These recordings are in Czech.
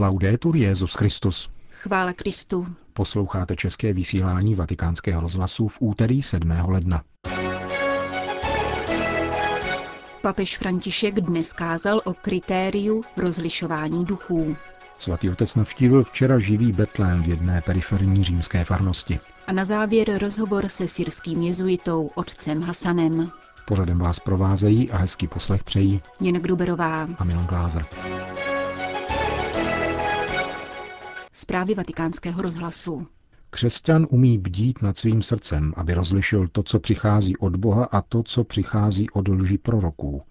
Laudetur Jezus Christus. Chvála Kristu. Posloucháte české vysílání Vatikánského rozhlasu v úterý 7. ledna. Papež František dnes kázal o kritériu rozlišování duchů. Svatý otec navštívil včera živý Betlém v jedné periferní římské farnosti. A na závěr rozhovor se syrským jezuitou otcem Hasanem. Pořadem vás provázejí a hezký poslech přejí Jen Gruberová a Milan Glázer. Zprávy vatikánského rozhlasu. Křesťan umí bdít nad svým srdcem, aby rozlišil to, co přichází od Boha a to, co přichází od lží proroků,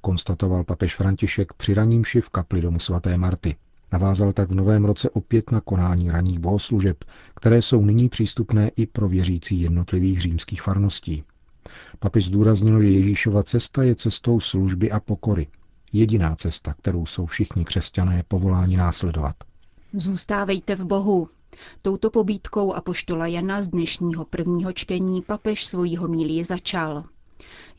konstatoval papež František při ranímši v kapli domu svaté Marty. Navázal tak v novém roce opět na konání ranních bohoslužeb, které jsou nyní přístupné i pro věřící jednotlivých římských farností. Papež zdůraznil, že Ježíšova cesta je cestou služby a pokory. Jediná cesta, kterou jsou všichni křesťané povoláni následovat. Zůstávejte v Bohu. Touto pobídkou apoštola Jana z dnešního prvního čtení papež svojí homílie začal.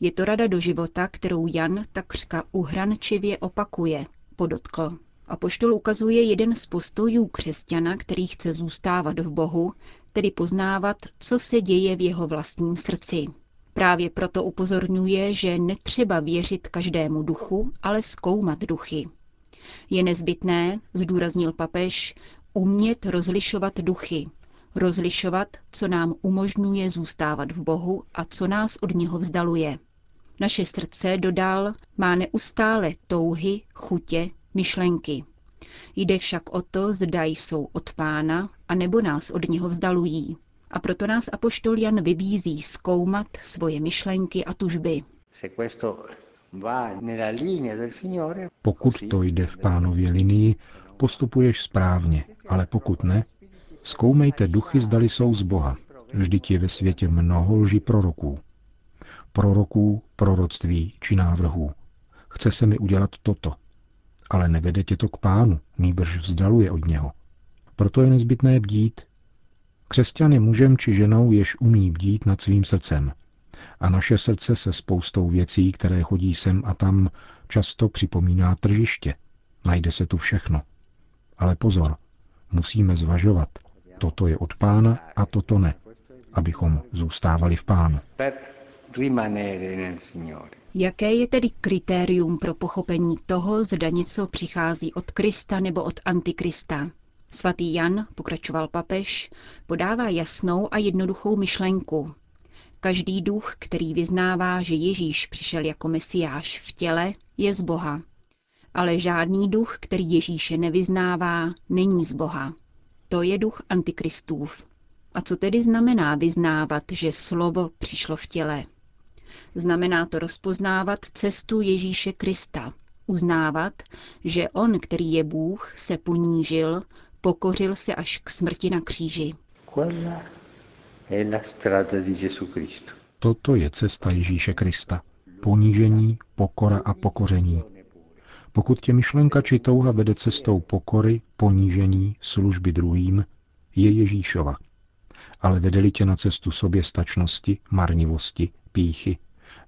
Je to rada do života, kterou Jan takřka uhrančivě opakuje, podotkl. Apoštol ukazuje jeden z postojů křesťana, který chce zůstávat v Bohu, tedy poznávat, co se děje v jeho vlastním srdci. Právě proto upozorňuje, že netřeba věřit každému duchu, ale zkoumat duchy. Je nezbytné, zdůraznil papež, umět rozlišovat duchy, rozlišovat, co nám umožňuje zůstávat v Bohu a co nás od něho vzdaluje. Naše srdce, dodal, má neustále touhy, chutě, myšlenky. Jde však o to, zda jsou od pána, a nebo nás od něho vzdalují. A proto nás apoštol Jan vybízí zkoumat svoje myšlenky a tužby. Pokud to jde v pánově linii, postupuješ správně, ale pokud ne, zkoumejte duchy, zdali jsou z Boha. Vždyť je ve světě mnoho lži proroků. Proroků, proroctví či návrhů. Chce se mi udělat toto, ale nevede tě to k pánu, nýbrž vzdaluje od něho. Proto je nezbytné bdít. Křesťan je mužem či ženou, jež umí bdít nad svým srdcem. A naše srdce se spoustou věcí, které chodí sem a tam, často připomíná tržiště. Najde se tu všechno. Ale pozor, musíme zvažovat, toto je od pána a toto ne, abychom zůstávali v pánu. Jaké je tedy kritérium pro pochopení toho, zda něco přichází od Krista nebo od Antikrista? Svatý Jan, pokračoval papež, podává jasnou a jednoduchou myšlenku. Každý duch, který vyznává, že Ježíš přišel jako mesiáš v těle, je z Boha. Ale žádný duch, který Ježíše nevyznává, není z Boha. To je duch antikristův. A co tedy znamená vyznávat, že slovo přišlo v těle? Znamená to rozpoznávat cestu Ježíše Krista, uznávat, že on, který je Bůh, se ponížil, pokořil se až k smrti na kříži. Toto je cesta Ježíše Krista. Ponížení, pokora a pokoření. Pokud tě myšlenka či touha vede cestou pokory, ponížení, služby druhým, je Ježíšova. Ale vedeli tě na cestu soběstačnosti, marnivosti, píchy,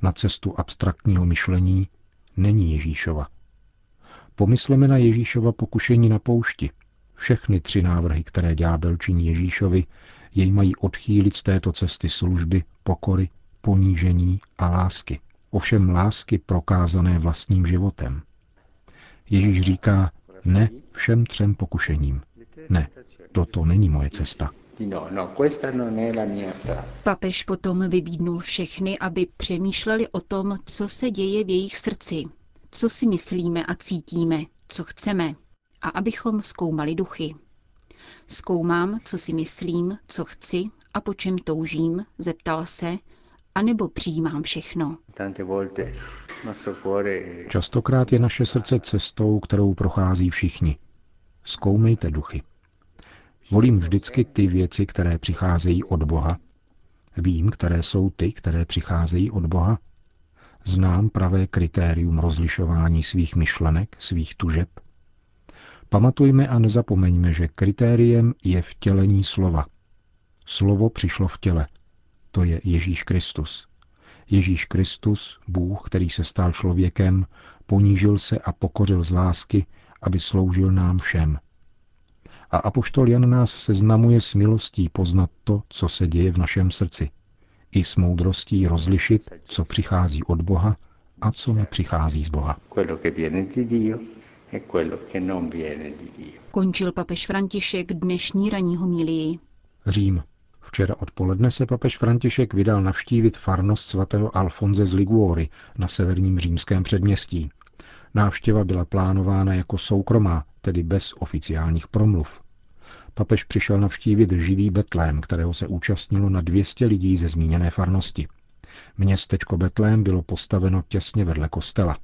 na cestu abstraktního myšlení, není Ježíšova. Pomysleme na Ježíšova pokušení na poušti. Všechny tři návrhy, které ďábel činí Ježíšovi, jej mají odchýlit z této cesty služby, pokory, ponížení a lásky. Ovšem lásky prokázané vlastním životem. Ježíš říká ne všem třem pokušením. Ne, toto není moje cesta. Papež potom vybídnul všechny, aby přemýšleli o tom, co se děje v jejich srdci, co si myslíme a cítíme, co chceme, a abychom zkoumali duchy. Zkoumám, co si myslím, co chci a po čem toužím, zeptal se, anebo přijímám všechno. Častokrát je naše srdce cestou, kterou prochází všichni. Zkoumejte duchy. Volím vždycky ty věci, které přicházejí od Boha. Vím, které jsou ty, které přicházejí od Boha. Znám pravé kritérium rozlišování svých myšlenek, svých tužeb. Pamatujme a nezapomeňme, že kritériem je vtělení slova. Slovo přišlo v těle. To je Ježíš Kristus. Ježíš Kristus, Bůh, který se stal člověkem, ponížil se a pokořil z lásky, aby sloužil nám všem. A apoštol Jan nás seznamuje s milostí poznat to, co se děje v našem srdci. I s moudrostí rozlišit, co přichází od Boha a co nepřichází z Boha. Končil papež František dnešní ranní homilii. Řím. Včera odpoledne se papež František vydal navštívit farnost svatého Alfonze z Liguory na severním římském předměstí. Návštěva byla plánována jako soukromá, tedy bez oficiálních promluv. Papež přišel navštívit živý Betlém, kterého se účastnilo na 200 lidí ze zmíněné farnosti. Městečko Betlém bylo postaveno těsně vedle kostela.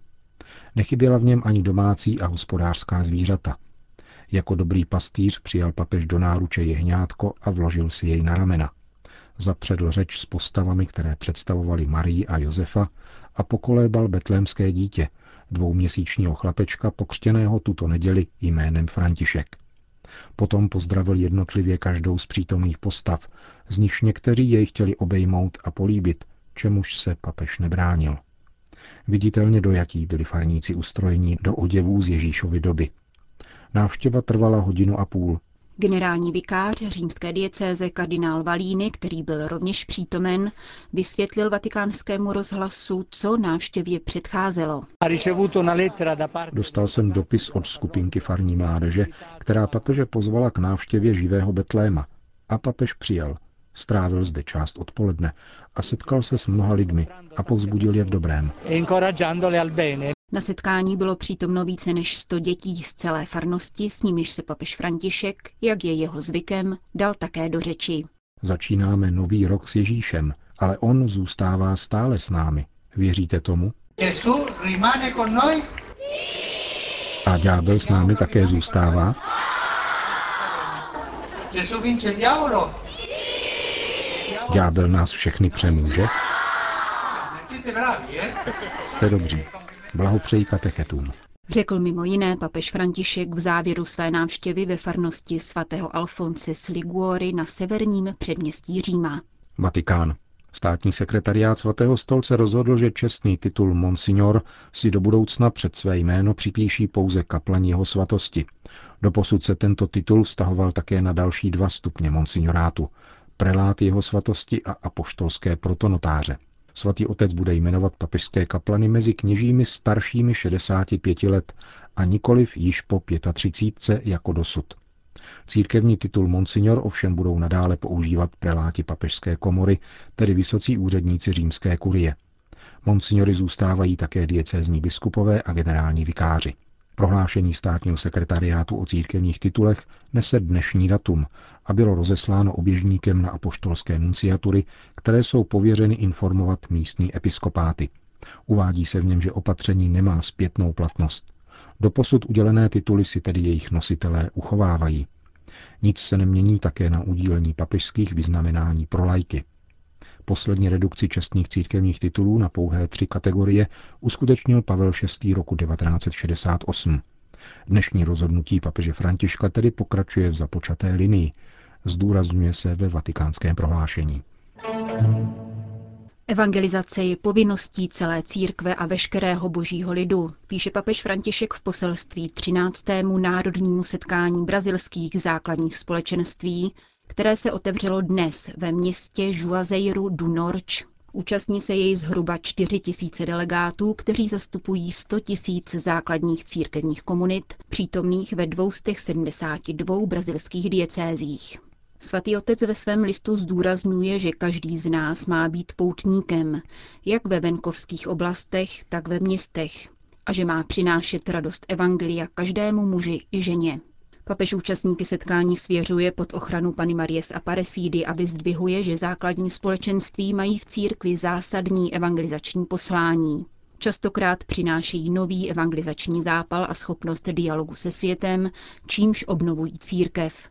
Nechyběla v něm ani domácí a hospodářská zvířata. Jako dobrý pastýř přijal papež do náruče jehňátko a vložil si jej na ramena. Zapředl řeč s postavami, které představovaly Marii a Josefa a pokolébal betlémské dítě, dvouměsíčního chlapečka pokřtěného tuto neděli jménem František. Potom pozdravil jednotlivě každou z přítomných postav, z nichž někteří jej chtěli obejmout a políbit, čemuž se papež nebránil. Viditelně dojatí byli farníci ustrojení do oděvů z Ježíšovy doby. Návštěva trvala hodinu a půl. Generální vikář římské diecéze kardinál Valíny, který byl rovněž přítomen, vysvětlil vatikánskému rozhlasu, co návštěvě předcházelo. Dostal jsem dopis od skupinky farní mládeže, která papeže pozvala k návštěvě živého Betléma. A papež přijal. Strávil zde část odpoledne a setkal se s mnoha lidmi a povzbudil je v dobrém. Na setkání bylo přítomno více než 100 dětí z celé farnosti, s nimiž se papež František, jak je jeho zvykem, dal také do řeči. Začínáme nový rok s Ježíšem, ale on zůstává stále s námi. Věříte tomu? A ďábel s námi také zůstává? Ďábel nás všechny přemůže? Jste dobří. Blahopřeji katechetům. Řekl mimo jiné papež František v závěru své návštěvy ve farnosti svatého Alfonse z Liguory na severním předměstí Říma. Vatikán. Státní sekretariát svatého stolce rozhodl, že čestný titul Monsignor si do budoucna před své jméno připíší pouze kaplani jeho svatosti. Doposud se tento titul vztahoval také na další dva stupně monsignorátu, prelát jeho svatosti a apoštolské protonotáře. Svatý otec bude jmenovat papežské kaplany mezi kněžími staršími 65 let a nikoliv již po 35 jako dosud. Církevní titul Monsignor ovšem budou nadále používat preláti papežské komory, tedy vysocí úředníci římské kurie. Monsignory zůstávají také diecézní biskupové a generální vikáři. Prohlášení státního sekretariátu o církevních titulech nese dnešní datum a bylo rozesláno oběžníkem na apoštolské nunciatury, které jsou pověřeny informovat místní episkopáty. Uvádí se v něm, že opatření nemá zpětnou platnost. Doposud udělené tituly si tedy jejich nositelé uchovávají. Nic se nemění také na udílení papežských vyznamenání pro lajky. Poslední redukci čestných církevních titulů na pouhé tři kategorie uskutečnil Pavel VI. roku 1968. Dnešní rozhodnutí papeže Františka tedy pokračuje v započaté linii, zdůrazňuje se ve vatikánském prohlášení. Evangelizace je povinností celé církve a veškerého božího lidu, píše papež František v poselství 13. národnímu setkání brazilských základních společenství, které se otevřelo dnes ve městě Juazeiro do Norte. Účastní se jej zhruba 4 tisíce delegátů, kteří zastupují 100 tisíc základních církevních komunit, přítomných ve 272 brazilských diecézích. Svatý otec ve svém listu zdůrazňuje, že každý z nás má být poutníkem, jak ve venkovských oblastech, tak ve městech, a že má přinášet radost evangelia každému muži i ženě. Papež účastníky setkání svěřuje pod ochranu Pany Marie z Aparecídy a vyzdvihuje, že základní společenství mají v církvi zásadní evangelizační poslání. Častokrát přinášejí nový evangelizační zápal a schopnost dialogu se světem, čímž obnovují církev.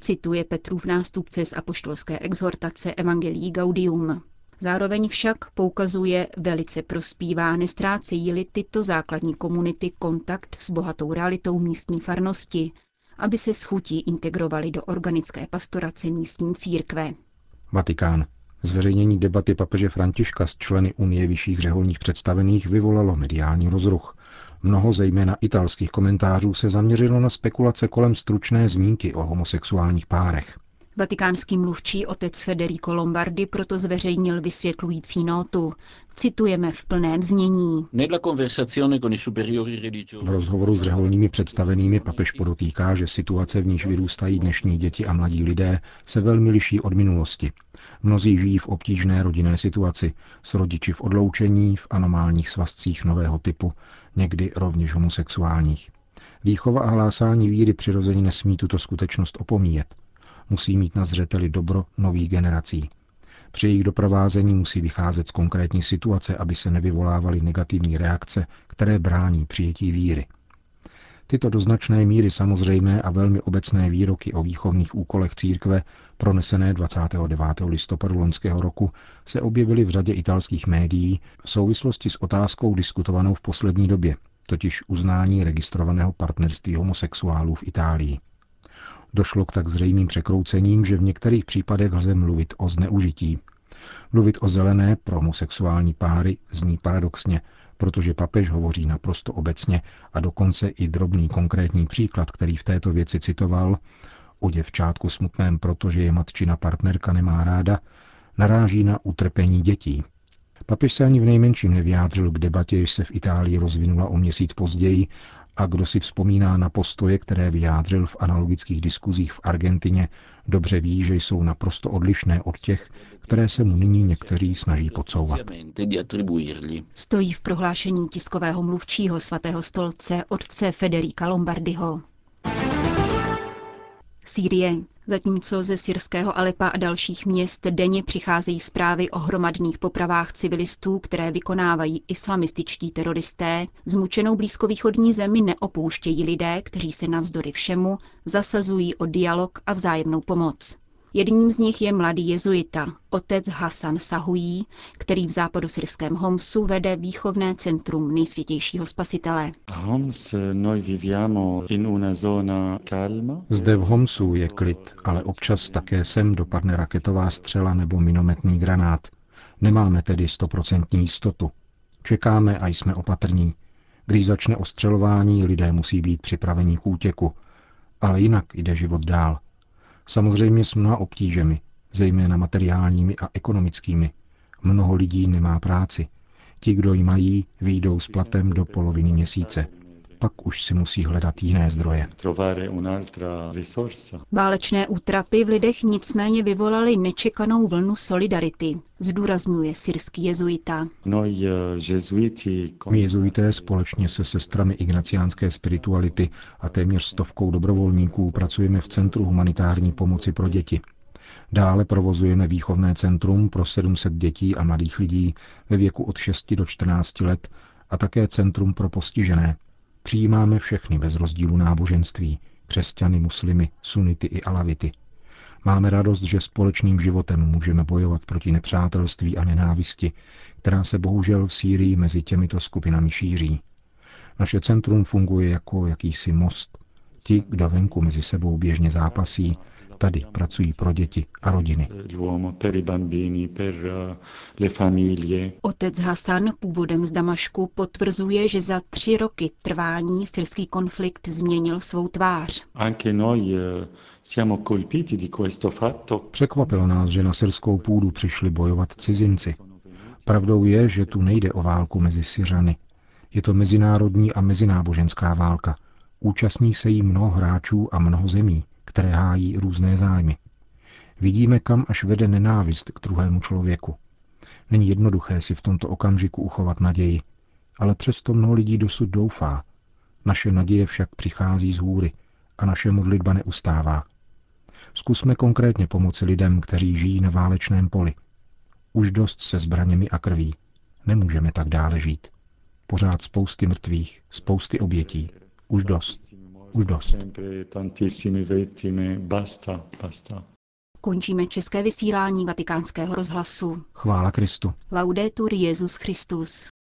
Cituje Petrův nástupce z apoštolské exhortace Evangelii Gaudium. Zároveň však poukazuje, velice prospívá, nestrácejí-li tyto základní komunity kontakt s bohatou realitou místní farnosti, aby se s chutí integrovali do organické pastorace místní církve. Vatikán. Zveřejnění debaty papeže Františka s členy Unie vyšších řeholních představených vyvolalo mediální rozruch. Mnoho zejména italských komentářů se zaměřilo na spekulace kolem stručné zmínky o homosexuálních párech. Vatikánský mluvčí otec Federico Lombardi proto zveřejnil vysvětlující notu. Citujeme v plném znění. V rozhovoru s řeholními představenými papež podotýká, že situace, v níž vyrůstají dnešní děti a mladí lidé, se velmi liší od minulosti. Mnozí žijí v obtížné rodinné situaci, s rodiči v odloučení, v anomálních svazcích nového typu, někdy rovněž homosexuálních. Výchova a hlásání víry přirozeně nesmí tuto skutečnost opomíjet musí mít na zřeteli dobro nových generací. Při jejich doprovázení musí vycházet z konkrétní situace, aby se nevyvolávaly negativní reakce, které brání přijetí víry. Tyto doznačné míry samozřejmé a velmi obecné výroky o výchovných úkolech církve, pronesené 29. listopadu loňského roku, se objevily v řadě italských médií v souvislosti s otázkou diskutovanou v poslední době, totiž uznání registrovaného partnerství homosexuálů v Itálii. Došlo k tak zřejmým překroucením, že v některých případech lze mluvit o zneužití. Mluvit o zelené pro homosexuální páry zní paradoxně, protože papež hovoří naprosto obecně a dokonce i drobný konkrétní příklad, který v této věci citoval, o děvčátku smutném, protože je matčina partnerka nemá ráda, naráží na utrpení dětí. Papež se ani v nejmenším nevyjádřil k debatě, jež se v Itálii rozvinula o měsíc později a kdo si vzpomíná na postoje, které vyjádřil v analogických diskuzích v Argentině, dobře ví, že jsou naprosto odlišné od těch, které se mu nyní někteří snaží podsouvat. Stojí v prohlášení tiskového mluvčího svatého stolce otce Federica Lombardiho. Sýrie. Zatímco ze syrského Alepa a dalších měst denně přicházejí zprávy o hromadných popravách civilistů, které vykonávají islamističtí teroristé, zmučenou blízkovýchodní zemi neopouštějí lidé, kteří se navzdory všemu zasazují o dialog a vzájemnou pomoc. Jedním z nich je mladý jezuita, otec Hasan Sahují, který v západosyrském Homsu vede výchovné centrum nejsvětějšího spasitele. Zde v Homsu je klid, ale občas také sem dopadne raketová střela nebo minometný granát. Nemáme tedy stoprocentní jistotu. Čekáme a jsme opatrní. Když začne ostřelování, lidé musí být připraveni k útěku. Ale jinak jde život dál. Samozřejmě s mnoha obtížemi, zejména materiálními a ekonomickými. Mnoho lidí nemá práci. Ti, kdo ji mají, výjdou s platem do poloviny měsíce. Pak už si musí hledat jiné zdroje. Válečné útrapy v lidech nicméně vyvolaly nečekanou vlnu solidarity, zdůrazňuje syrský jezuita. My jezuité společně se sestrami ignaciánské spirituality a téměř stovkou dobrovolníků pracujeme v Centru humanitární pomoci pro děti. Dále provozujeme výchovné centrum pro 700 dětí a mladých lidí ve věku od 6 do 14 let a také centrum pro postižené, Přijímáme všechny bez rozdílu náboženství, křesťany, muslimy, sunity i alavity. Máme radost, že společným životem můžeme bojovat proti nepřátelství a nenávisti, která se bohužel v Sýrii mezi těmito skupinami šíří. Naše centrum funguje jako jakýsi most. Ti, kdo venku mezi sebou běžně zápasí, tady pracují pro děti a rodiny. Otec Hasan původem z Damašku potvrzuje, že za tři roky trvání syrský konflikt změnil svou tvář. Eh, Překvapilo nás, že na syrskou půdu přišli bojovat cizinci. Pravdou je, že tu nejde o válku mezi Syřany. Je to mezinárodní a mezináboženská válka. Účastní se jí mnoho hráčů a mnoho zemí které hájí různé zájmy. Vidíme, kam až vede nenávist k druhému člověku. Není jednoduché si v tomto okamžiku uchovat naději, ale přesto mnoho lidí dosud doufá. Naše naděje však přichází z hůry a naše modlitba neustává. Zkusme konkrétně pomoci lidem, kteří žijí na válečném poli. Už dost se zbraněmi a krví. Nemůžeme tak dále žít. Pořád spousty mrtvých, spousty obětí. Už dost. Už dost. Končíme české vysílání vatikánského rozhlasu. Chvála Kristu. Laudetur Jezus Christus.